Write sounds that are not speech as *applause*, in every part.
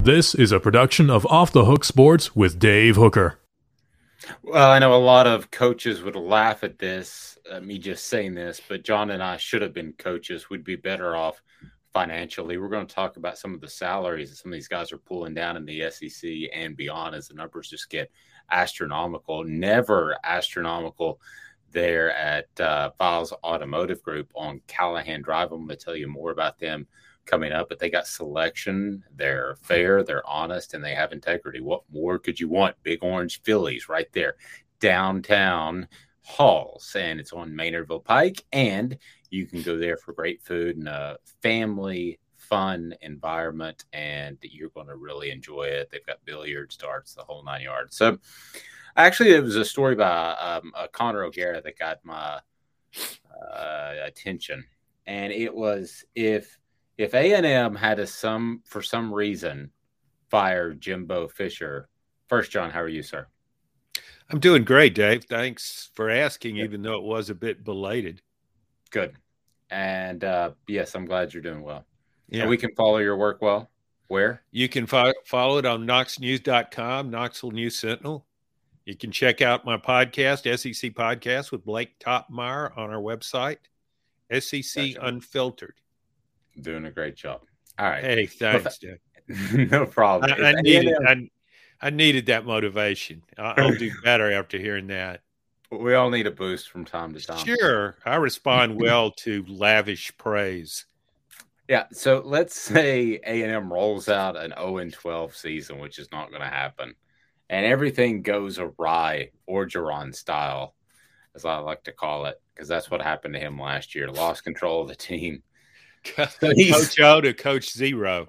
This is a production of Off the Hook Sports with Dave Hooker. Well, I know a lot of coaches would laugh at this, uh, me just saying this, but John and I should have been coaches. We'd be better off financially. We're going to talk about some of the salaries that some of these guys are pulling down in the SEC and beyond as the numbers just get astronomical. Never astronomical there at uh, Viles Automotive Group on Callahan Drive. I'm going to tell you more about them coming up, but they got selection. They're fair, they're honest, and they have integrity. What more could you want? Big Orange Philly's right there, downtown Halls, and it's on Maynardville Pike. And you can go there for great food and a family fun environment, and you're going to really enjoy it. They've got billiards, darts, the whole nine yards. So, actually, it was a story by um, uh, Connor O'Gara that got my uh, attention, and it was if if A and M had to some for some reason fire Jimbo Fisher. First, John, how are you, sir? I'm doing great, Dave. Thanks for asking, even though it was a bit belated. Good. And uh, yes, I'm glad you're doing well. Yeah, and we can follow your work well. Where? You can fo- follow it on knoxnews.com, Knoxville News Sentinel. You can check out my podcast, SEC Podcast with Blake Toppmeyer on our website, SEC gotcha. Unfiltered doing a great job. All right. Hey, thanks, Jeff. *laughs* no problem. I, I needed I, I, needed that motivation. I'll do *laughs* better after hearing that. We all need a boost from time to time. Sure, I respond *laughs* well to lavish praise. Yeah, so let's say A and M rolls out an 0 and 12 season, which is not going to happen, and everything goes awry, Orgeron style, as I like to call it, because that's what happened to him last year. Lost control of the team *laughs* Coach O to Coach Zero.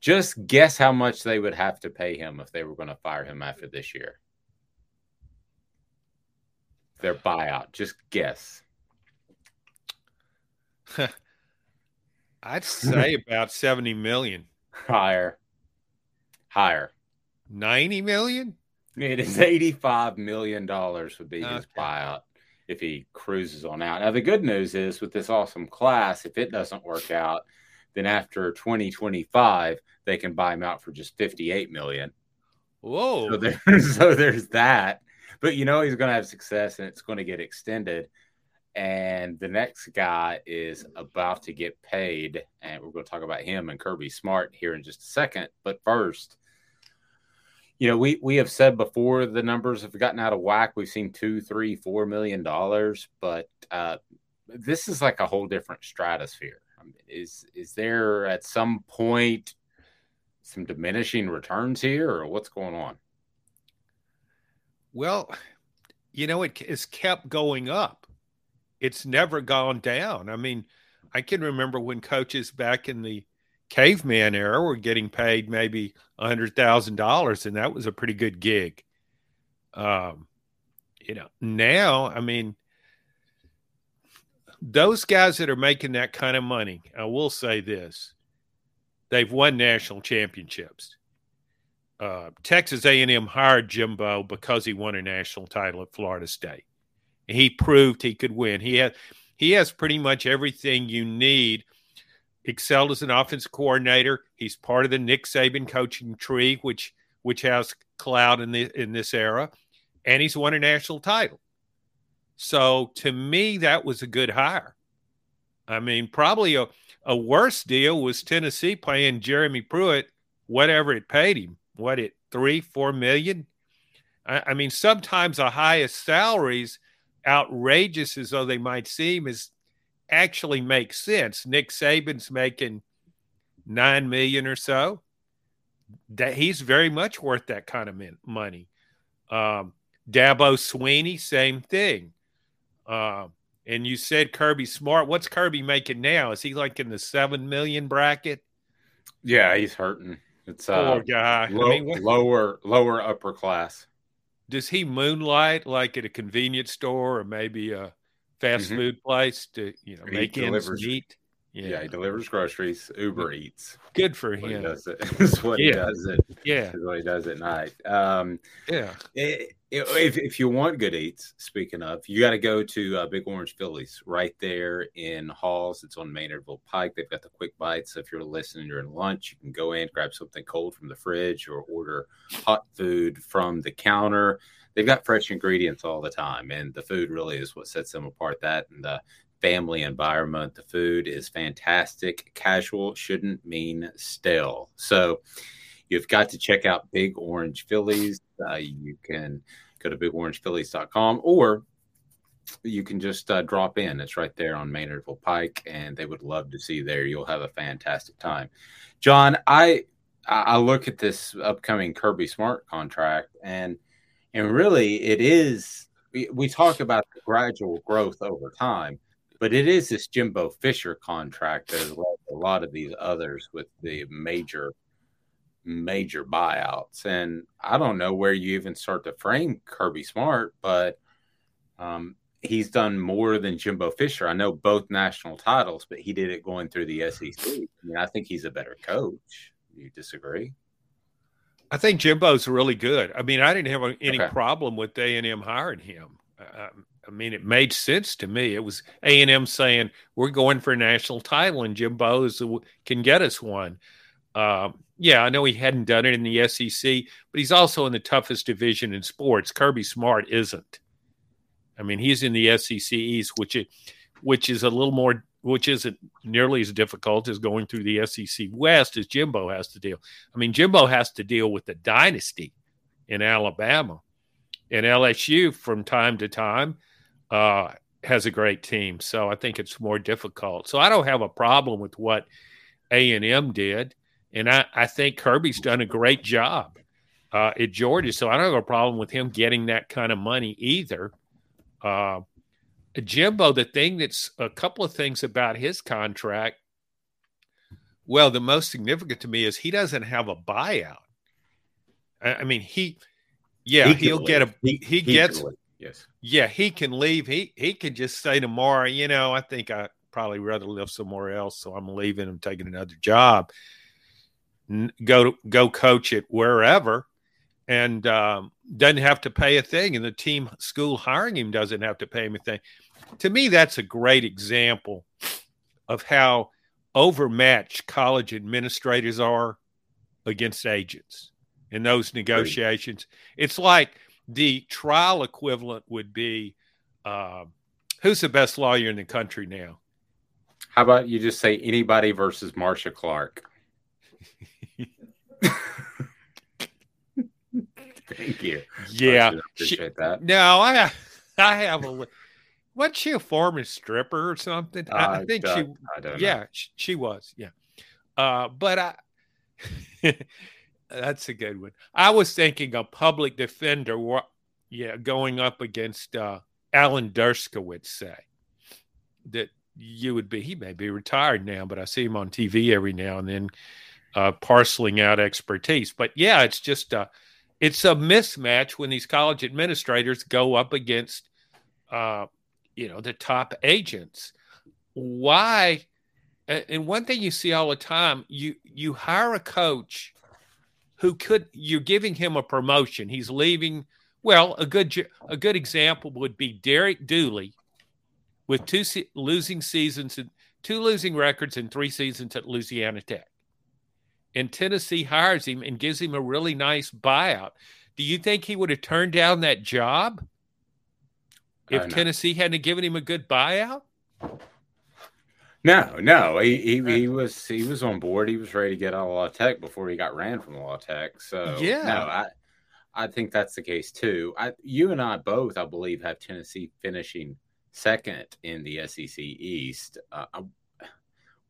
Just guess how much they would have to pay him if they were going to fire him after this year. Their buyout. Just guess. *laughs* I'd say about 70 million. Higher. Higher. 90 million? It is $85 million would be his buyout if he cruises on out. Now, the good news is with this awesome class, if it doesn't work out, then after 2025, they can buy him out for just 58 million. Whoa. So there's, *laughs* so there's that. But you know, he's going to have success and it's going to get extended. And the next guy is about to get paid. And we're going to talk about him and Kirby Smart here in just a second. But first, you know, we we have said before the numbers have gotten out of whack. We've seen two, three, four million dollars, but uh, this is like a whole different stratosphere. I mean, is is there at some point some diminishing returns here, or what's going on? Well, you know, it has kept going up. It's never gone down. I mean, I can remember when coaches back in the caveman era were getting paid maybe a hundred thousand dollars, and that was a pretty good gig. Um, you know, now I mean, those guys that are making that kind of money, I will say this: they've won national championships. Uh, Texas A&M hired Jimbo because he won a national title at Florida State. He proved he could win. He had he has pretty much everything you need. Excelled as an offense coordinator. He's part of the Nick Saban coaching tree, which which has cloud in the in this era, and he's won a national title. So to me, that was a good hire. I mean, probably a, a worse deal was Tennessee paying Jeremy Pruitt whatever it paid him. What it three, four million? I, I mean, sometimes the highest salaries, outrageous as though they might seem, is actually make sense. Nick Saban's making nine million or so. That he's very much worth that kind of money. Um, Dabo Swinney, same thing. Uh, and you said Kirby Smart. What's Kirby making now? Is he like in the seven million bracket? Yeah, he's hurting. It's uh, poor guy. Low, I mean, lower, lower upper class. Does he moonlight like at a convenience store or maybe a fast mm-hmm. food place to you know make ends meet? Yeah. yeah. he delivers groceries. Uber Eats. Good for him. He does it. *laughs* That's what yeah. he does it. Yeah, what he does at night. Um, yeah. It, if, if you want good eats, speaking of, you got to go to uh, Big Orange Philly's right there in Halls. It's on Maynardville Pike. They've got the quick bites. So if you're listening during lunch, you can go in, grab something cold from the fridge, or order hot food from the counter. They've got fresh ingredients all the time, and the food really is what sets them apart. That and the family environment. The food is fantastic. Casual shouldn't mean stale. So you've got to check out Big Orange Philly's. Uh, you can go to bigorangephillys.com or you can just uh, drop in. It's right there on Maynardville Pike, and they would love to see you there. You'll have a fantastic time. John, I I look at this upcoming Kirby Smart contract, and and really it is. We, we talk about the gradual growth over time, but it is this Jimbo Fisher contract as well as a lot of these others with the major major buyouts. And I don't know where you even start to frame Kirby Smart, but um, he's done more than Jimbo Fisher. I know both national titles, but he did it going through the SEC. I mean, I think he's a better coach. You disagree? I think Jimbo's really good. I mean, I didn't have any okay. problem with A and M hiring him. Uh, I mean, it made sense to me. It was A and M saying we're going for a national title, and Jim Bowes can get us one. Uh, yeah, I know he hadn't done it in the SEC, but he's also in the toughest division in sports. Kirby Smart isn't. I mean, he's in the SEC East, which is, which is a little more, which isn't nearly as difficult as going through the SEC West as Jimbo has to deal. I mean, Jimbo has to deal with the dynasty in Alabama, and LSU from time to time uh, has a great team. So I think it's more difficult. So I don't have a problem with what A and M did, and I, I think Kirby's done a great job uh, at Georgia. So I don't have a problem with him getting that kind of money either. Uh, Jimbo, the thing that's a couple of things about his contract. Well, the most significant to me is he doesn't have a buyout. I, I mean, he, yeah, he will get a he, he, he gets Yes. Yeah, he can leave. He he can just say tomorrow, you know, I think I probably rather live somewhere else, so I'm leaving. I'm taking another job. Go go coach it wherever, and um, doesn't have to pay a thing. And the team school hiring him doesn't have to pay him a thing. To me, that's a great example of how overmatched college administrators are against agents in those negotiations. It's like the trial equivalent would be uh, who's the best lawyer in the country now? How about you just say anybody versus Marcia Clark? *laughs* Thank you. Yeah, I appreciate she, that. No, I I have a. Wasn't she a former stripper or something? Uh, I, I, think she. I yeah, she, she, was. Yeah, uh, but I. *laughs* *laughs* That's a good one. I was thinking a public defender, yeah, going up against uh, Alan Dershowitz, say that you would be. He may be retired now, but I see him on TV every now and then, uh, parceling out expertise. But yeah, it's just a, it's a mismatch when these college administrators go up against, uh, you know, the top agents. why and one thing you see all the time you you hire a coach who could you're giving him a promotion. He's leaving. Well a good a good example would be Derek Dooley with two se- losing seasons and two losing records and three seasons at Louisiana Tech. And Tennessee hires him and gives him a really nice buyout. Do you think he would have turned down that job if Tennessee hadn't given him a good buyout no, no, he, he, he was he was on board. He was ready to get out of La Tech before he got ran from La Tech. So yeah, no, I I think that's the case too. I you and I both, I believe, have Tennessee finishing second in the SEC East. Uh, I want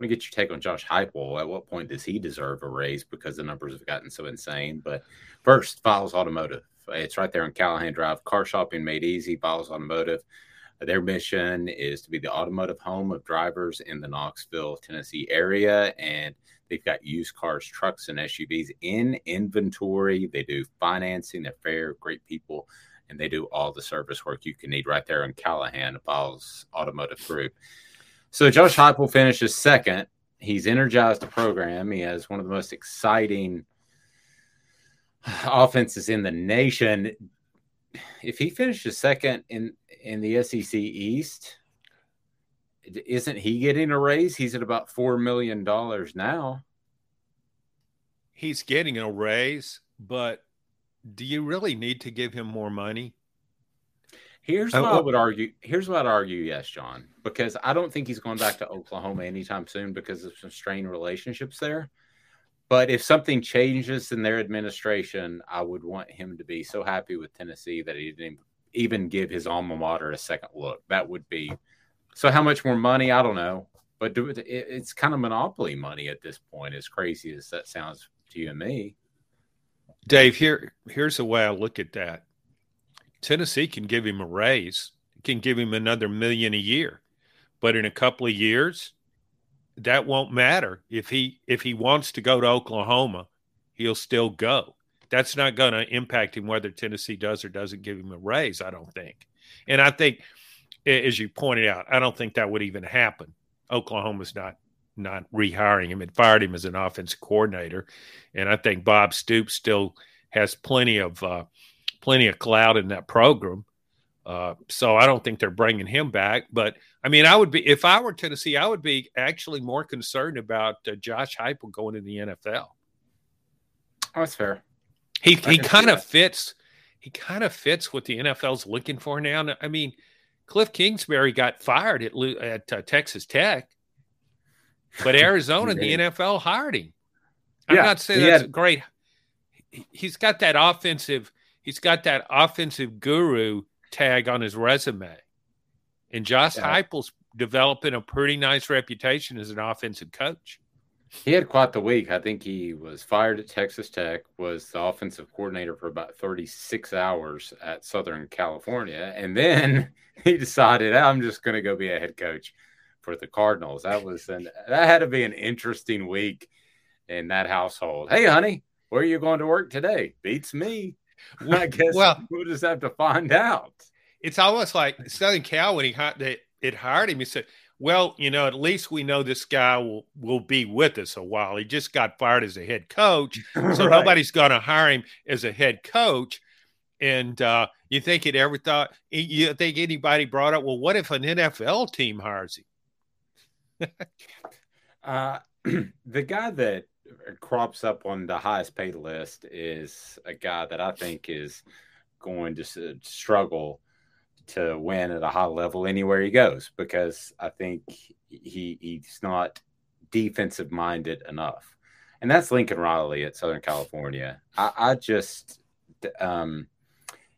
to get your take on Josh Heupel. At what point does he deserve a raise because the numbers have gotten so insane? But first, Viles Automotive. It's right there on Callahan Drive. Car shopping made easy. Viles Automotive. Their mission is to be the automotive home of drivers in the Knoxville, Tennessee area. And they've got used cars, trucks, and SUVs in inventory. They do financing, they're fair, great people, and they do all the service work you can need right there in Callahan, Viles Automotive Group. So Josh Heupel finishes second. He's energized the program. He has one of the most exciting offenses in the nation if he finishes second in in the SEC East, isn't he getting a raise? He's at about four million dollars now. He's getting a raise, but do you really need to give him more money? Here's oh, what I would argue. Here's what I'd argue. Yes, John, because I don't think he's going back to Oklahoma anytime soon because of some strained relationships there. But if something changes in their administration, I would want him to be so happy with Tennessee that he didn't even give his alma mater a second look. That would be so. How much more money? I don't know, but do it, it's kind of monopoly money at this point. As crazy as that sounds to you and me, Dave. Here, here's the way I look at that. Tennessee can give him a raise, can give him another million a year, but in a couple of years, that won't matter if he if he wants to go to Oklahoma, he'll still go. That's not going to impact him whether Tennessee does or doesn't give him a raise. I don't think, and I think, as you pointed out, I don't think that would even happen. Oklahoma's not not rehiring him and fired him as an offensive coordinator, and I think Bob Stoops still has plenty of uh, plenty of clout in that program. Uh, so I don't think they're bringing him back. But I mean, I would be if I were Tennessee, I would be actually more concerned about uh, Josh Heupel going to the NFL. Oh, that's fair. He he kind of fits. He kind of fits what the NFL's looking for now. I mean, Cliff Kingsbury got fired at at uh, Texas Tech, but *laughs* Arizona, the NFL hired him. I'm yeah, not saying that's had... great. He's got that offensive. He's got that offensive guru tag on his resume. And Josh yeah. Heupel's developing a pretty nice reputation as an offensive coach. He had quite the week. I think he was fired at Texas Tech, was the offensive coordinator for about 36 hours at Southern California. And then *laughs* he decided, ah, I'm just going to go be a head coach for the Cardinals. That was an, that had to be an interesting week in that household. Hey, honey, where are you going to work today? Beats me. I guess well, we'll just have to find out. It's almost like Southern Cal when he they, it hired him. He said, "Well, you know, at least we know this guy will will be with us a while. He just got fired as a head coach, *laughs* so right. nobody's going to hire him as a head coach." And uh, you think it ever thought? You think anybody brought up? Well, what if an NFL team hires him? *laughs* uh, *clears throat* the guy that crops up on the highest paid list is a guy that I think is going to struggle to win at a high level anywhere he goes because I think he he's not defensive minded enough, and that's Lincoln Riley at Southern California. I, I just, um,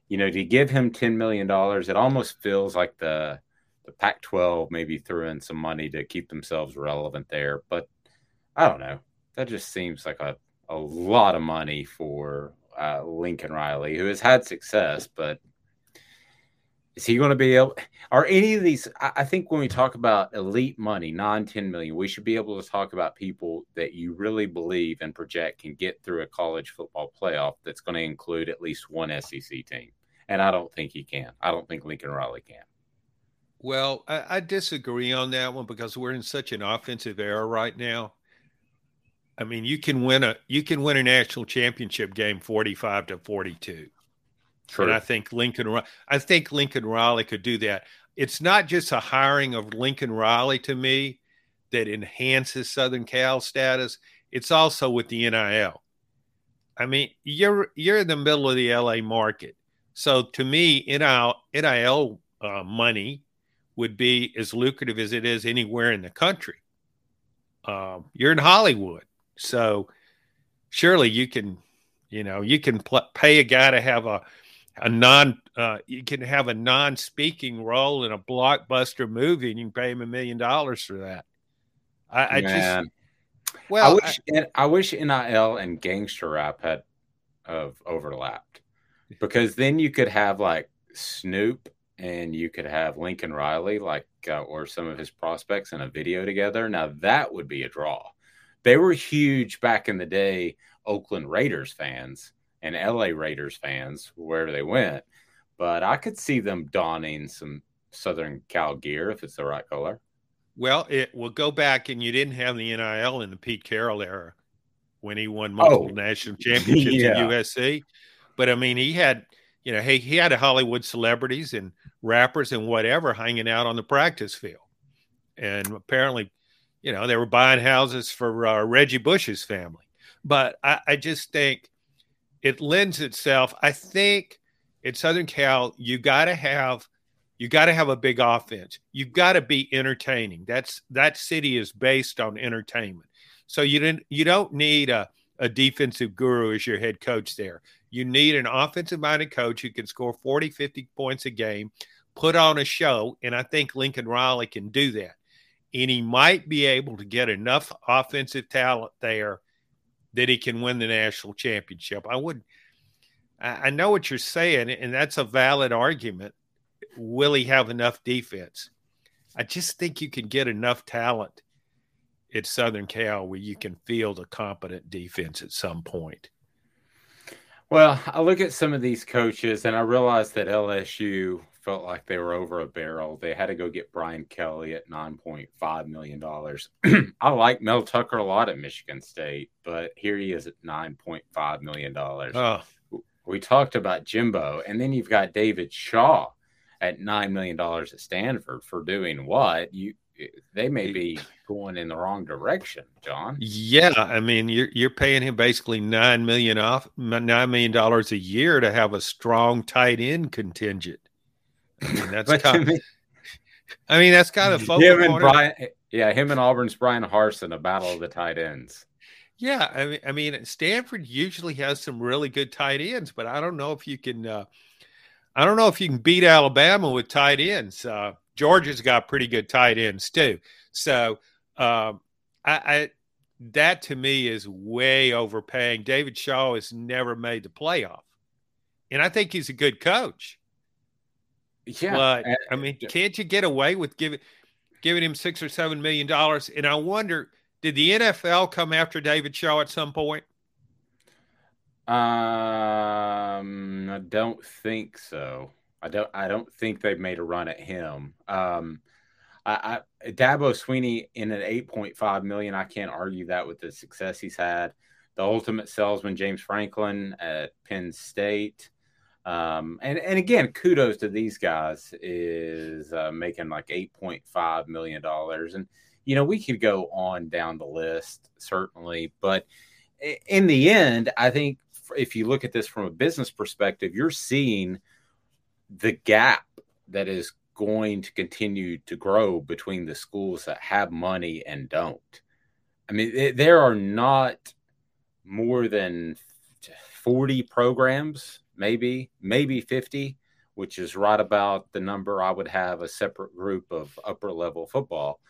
you know, to give him ten million dollars, it almost feels like the the Pac-12 maybe threw in some money to keep themselves relevant there, but I don't know that just seems like a, a lot of money for uh, Lincoln Riley, who has had success, but is he going to be able? Are any of these? I think when we talk about elite money, non 10 million, we should be able to talk about people that you really believe and project can get through a college football playoff that's going to include at least one SEC team. And I don't think he can. I don't think Lincoln Riley can. Well, I, I, disagree on that one because we're in such an offensive era right now. I mean, you can win a you can win a national championship game forty five to forty two. True. And I think Lincoln I think Lincoln Riley could do that. It's not just a hiring of Lincoln Riley to me that enhances Southern Cal status. It's also with the NIL. I mean, you're you're in the middle of the LA market. So to me, NIL, NIL uh, money would be as lucrative as it is anywhere in the country. Um, you're in Hollywood, so surely you can, you know, you can pl- pay a guy to have a a non uh, you can have a non-speaking role in a blockbuster movie and you can pay him a million dollars for that. I, I just well, I wish I, I, wish NIL and gangster rap had of overlapped because then you could have like Snoop and you could have Lincoln Riley, like, uh, or some of his prospects in a video together. Now that would be a draw. They were huge back in the day, Oakland Raiders fans and LA Raiders fans, wherever they went. But I could see them donning some Southern Cal gear if it's the right color. Well, it will go back, and you didn't have the NIL in the Pete Carroll era when he won oh. multiple oh. national *laughs* championships yeah. at USC. But I mean, he had, you know, he, he had Hollywood celebrities and rappers and whatever hanging out on the practice field. And apparently, you know, they were buying houses for uh, Reggie Bush's family. But I, I just think it lends itself. I think at Southern Cal, you got to have you got to have a big offense. You've got to be entertaining. That's that city is based on entertainment. So you didn't you don't need a, a defensive guru as your head coach there. You need an offensive minded coach who can score 40, 50 points a game, put on a show. And I think Lincoln Riley can do that. And he might be able to get enough offensive talent there that he can win the national championship. I would, I know what you're saying, and that's a valid argument. Will he have enough defense? I just think you can get enough talent at Southern Cal where you can field a competent defense at some point. Well, I look at some of these coaches and I realize that LSU felt like they were over a barrel. They had to go get Brian Kelly at $9.5 million. *clears throat* I like Mel Tucker a lot at Michigan State, but here he is at $9.5 million. Oh. We talked about Jimbo, and then you've got David Shaw at $9 million at Stanford for doing what? You they may be going in the wrong direction, John. Yeah, I mean, you're you're paying him basically nine million off nine million dollars a year to have a strong tight end contingent. I mean, that's kind. Of, I mean, that's kind of him and Bryan. Yeah, him and Auburn's Bryan Harsin, a battle of the tight ends. Yeah, I mean, I mean, Stanford usually has some really good tight ends, but I don't know if you can. Uh, I don't know if you can beat Alabama with tight ends. Uh, Georgia's got pretty good tight ends too. So um, I, I, that to me is way overpaying. David Shaw has never made the playoff, and I think he's a good coach. Yeah, but I mean, can't you get away with giving giving him six or seven million dollars? And I wonder, did the NFL come after David Shaw at some point? Um, I don't think so. I don't. I don't think they've made a run at him. Um, I, I Dabo Swinney in an eight point five million. I can't argue that with the success he's had. The ultimate salesman, James Franklin at Penn State. Um, and and again, kudos to these guys is uh, making like eight point five million dollars, and you know we could go on down the list certainly, but in the end, I think if you look at this from a business perspective, you're seeing the gap that is going to continue to grow between the schools that have money and don't. I mean, there are not more than 40 programs, maybe, maybe 50, which is right about the number I would have a separate group of upper level football.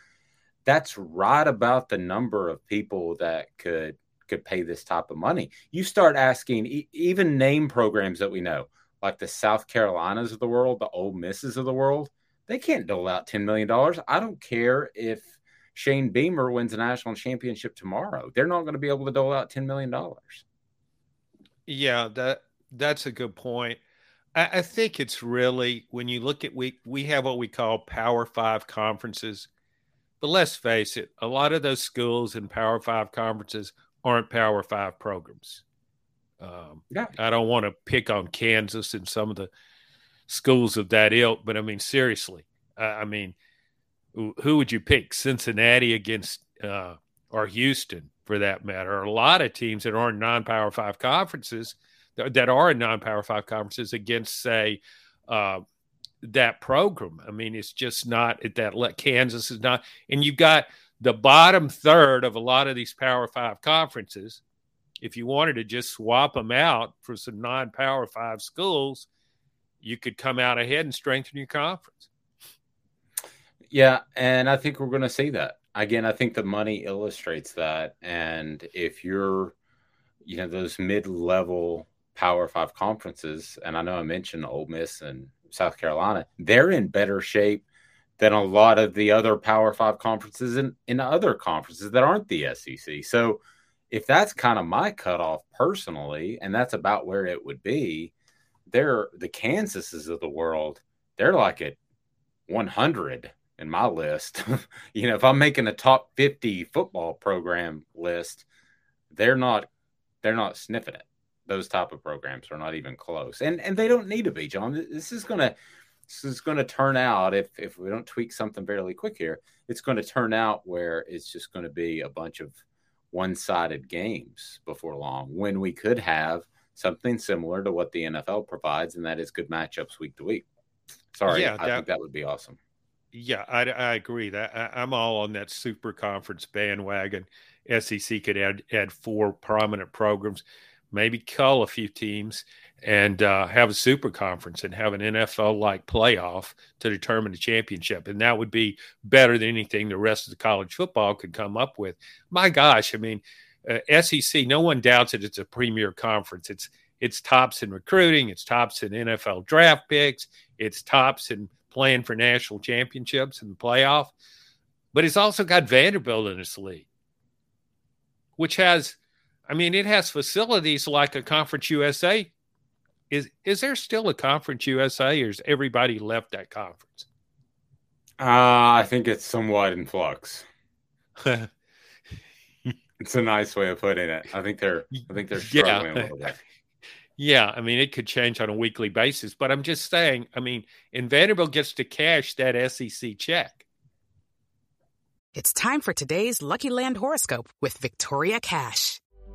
That's right about the number of people that could could pay this type of money. You start asking even name programs that we know like the South Carolinas of the world, the Ole Misses of the world, they can't dole out $10 million. I don't care if Shane Beamer wins a national championship tomorrow. They're not going to be able to dole out $10 million. Yeah, that that's a good point. I, I think it's really when you look at we we have what we call Power Five conferences, but let's face it, a lot of those schools in Power Five conferences aren't Power Five programs. Um, yeah. I don't want to pick on Kansas and some of the schools of that ilk, but I mean seriously, I, I mean, who would you pick? Cincinnati against uh, or Houston, for that matter. A lot of teams that aren't non-power five conferences that are in non-power five conferences against, say, uh, that program. I mean, it's just not at that. Kansas is not, and you've got the bottom third of a lot of these Power Five conferences. If you wanted to just swap them out for some non-power five schools, you could come out ahead and strengthen your conference. Yeah, and I think we're going to see that again. I think the money illustrates that, and if you're, you know, those mid-level Power Five conferences, and I know I mentioned Ole Miss and South Carolina, they're in better shape than a lot of the other Power Five conferences in, in other conferences that aren't the SEC. So, if that's kind of my cutoff personally, and that's about where it would be, they're the Kansases of the world. They're like at 100 in my list. *laughs* you know, if I'm making a top 50 football program list, they're not they're not sniffing it those type of programs are not even close, and and they don't need to be. John, this is gonna this is going to turn out if if we don't tweak something fairly quick here, it's going to turn out where it's just going to be a bunch of one-sided games before long. When we could have something similar to what the NFL provides, and that is good matchups week to week. Sorry, yeah, I think that would be awesome. Yeah, I, I agree. That I, I'm all on that super conference bandwagon. SEC could add add four prominent programs maybe cull a few teams and uh, have a super conference and have an NFL like playoff to determine the championship. And that would be better than anything the rest of the college football could come up with. My gosh, I mean, uh, SEC, no one doubts that it's a premier conference. It's it's tops in recruiting, it's tops in NFL draft picks, it's tops in playing for national championships and the playoff. But it's also got Vanderbilt in its league, which has I mean, it has facilities like a Conference USA. Is is there still a Conference USA, or has everybody left that conference? Uh, I think it's somewhat in flux. *laughs* it's a nice way of putting it. I think they're I think they're struggling yeah. a little bit. *laughs* Yeah, I mean it could change on a weekly basis, but I'm just saying. I mean, and Vanderbilt gets to cash that SEC check. It's time for today's Lucky Land horoscope with Victoria Cash.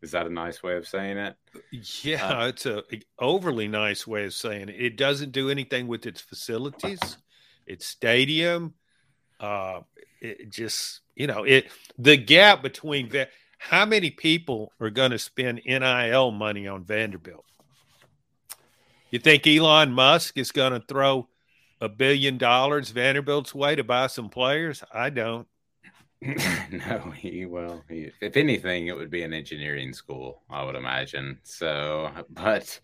Is that a nice way of saying it? Yeah, uh, it's a overly nice way of saying it. It doesn't do anything with its facilities, its stadium. Uh, it just you know it the gap between that. how many people are going to spend NIL money on Vanderbilt? You think Elon Musk is going to throw a billion dollars Vanderbilt's way to buy some players? I don't. *laughs* no, he well, he, if anything, it would be an engineering school, I would imagine. So, but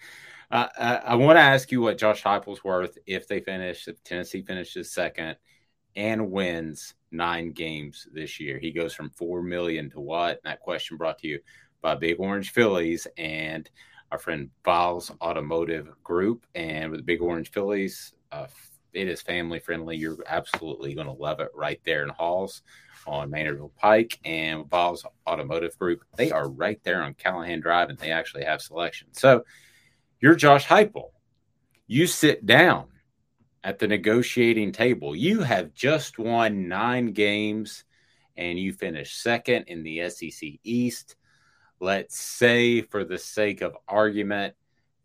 uh, I, I want to ask you what Josh Heupel's worth if they finish, if Tennessee finishes second and wins nine games this year. He goes from four million to what? that question brought to you by Big Orange Philly's and our friend Viles Automotive Group. And with Big Orange Philly's, uh, it is family friendly. You're absolutely going to love it right there in Halls. On Maynardville Pike and Viles Automotive Group. They are right there on Callahan Drive and they actually have selection. So you're Josh Heupel. You sit down at the negotiating table. You have just won nine games and you finish second in the SEC East. Let's say, for the sake of argument,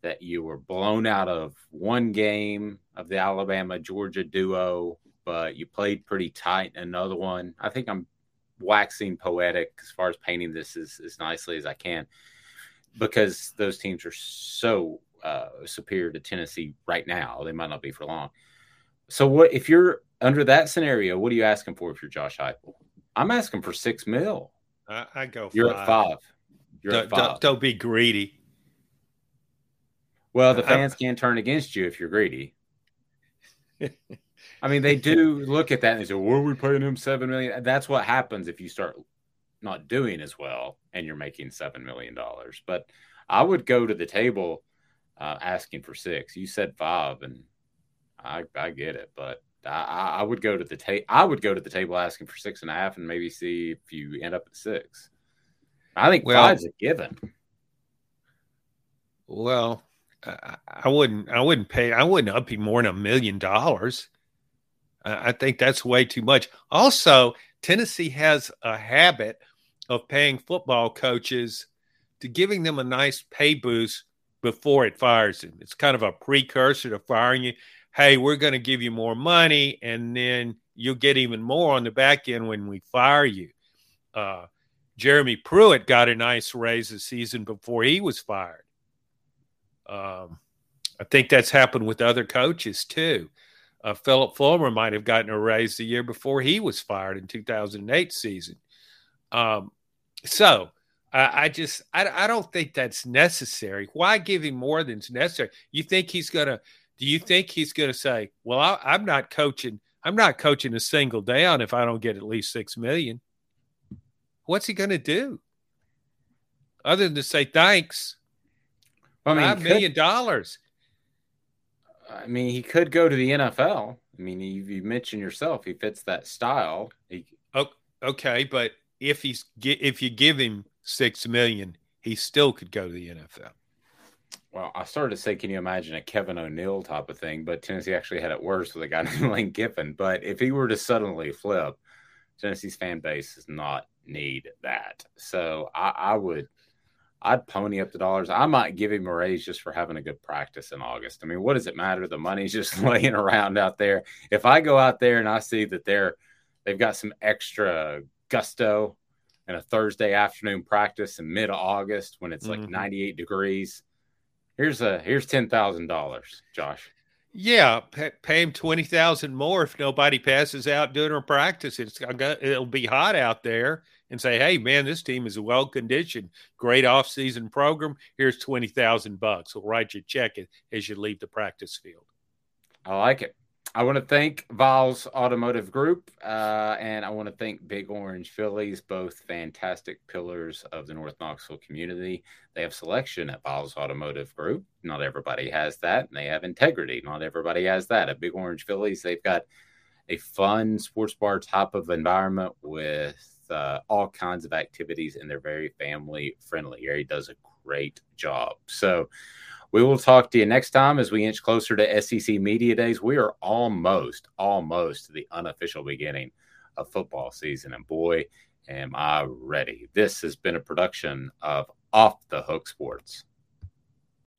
that you were blown out of one game of the Alabama Georgia duo, but you played pretty tight in another one. I think I'm waxing poetic as far as painting this as, as nicely as I can because those teams are so uh, superior to Tennessee right now. They might not be for long. So, what if you're under that scenario? What are you asking for if you're Josh Heupel? I'm asking for six mil. I, I go. You're five. at five. You're Don't, at 5 don't, don't be greedy. Well, the I- fans can turn against you if you're greedy. *laughs* I mean, they do look at that and they say, "What are we paying him seven million? That's what happens if you start not doing as well and you're making seven million dollars. But I would go to the table uh, asking for six. You said five, and I I get it, but I, I I would go to the table. I would go to the table asking for six and a half, and maybe see if you end up at six. I think Well- five's a given. Well, I, I wouldn't. I wouldn't pay. I wouldn't up you more than a million dollars. I think that's way too much. Also, Tennessee has a habit of paying football coaches to giving them a nice pay boost before it fires them. It's kind of a precursor to firing you. Hey, we're going to give you more money, and then you'll get even more on the back end when we fire you. Uh, Jeremy Pruitt got a nice raise this season before he was fired. Um, I think that's happened with other coaches too. Uh, Phillip Fulmer might have gotten a raise the year before he was fired in 2008 season. Um, so I, I just I, I don't think that's necessary. Why give him more than's necessary? You think he's gonna? Do you think he's gonna say, "Well, I, I'm not coaching. I'm not coaching a single down if I don't get at least six million. What's he gonna do? Other than to say thanks. I mean, Five million dollars. I mean, he could go to the NFL. I mean, you, you mentioned yourself, he fits that style. He, Oh, okay, but if he's if you give him six million, he still could go to the NFL. well, I started to say, can you imagine a Kevin O'Neill type of thing? But Tennessee actually had it worse with a guy *laughs* named Lane Kiffin. But if he were to suddenly flip, Tennessee's fan base does not need that. So I, I would, I'd pony up the dollars. I might give him a raise just for having a good practice in August. I mean, what does it matter? The money's just *laughs* laying around out there. If I go out there and I see that they're, they've got some extra gusto and a Thursday afternoon practice in mid August when it's like Mhm. 98 degrees. Here's a here's ten thousand dollars, Josh. Yeah, pay, pay him twenty thousand more if nobody passes out during practice. It's it'll be hot out there, and say, "Hey, man, this team is well conditioned. Great off-season program. Here's twenty thousand bucks. We'll write you a check as- as you leave the practice field." I like it. I want to thank Viles Automotive Group, uh, and I want to thank Big Orange Philly's, both fantastic pillars of the North Knoxville community. They have selection at Viles Automotive Group. Not everybody has that, and they have integrity. Not everybody has that. At Big Orange Philly's, they've got a fun sports bar type of environment with uh, all kinds of activities, and they're very family friendly. Gary does a great job. So, we will talk to you next time as we inch closer to SEC Media Days. We are almost, almost to the unofficial beginning of football season. And boy, am I ready. This has been a production of Off the Hook Sports.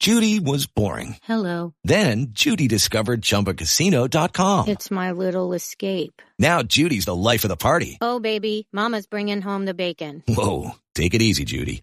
Judy was boring. Hello. Then Judy discovered ChumbaCasino.com. It's my little escape. Now Judy's the life of the party. Oh, baby, Mama's bringing home the bacon. Whoa, take it easy, Judy.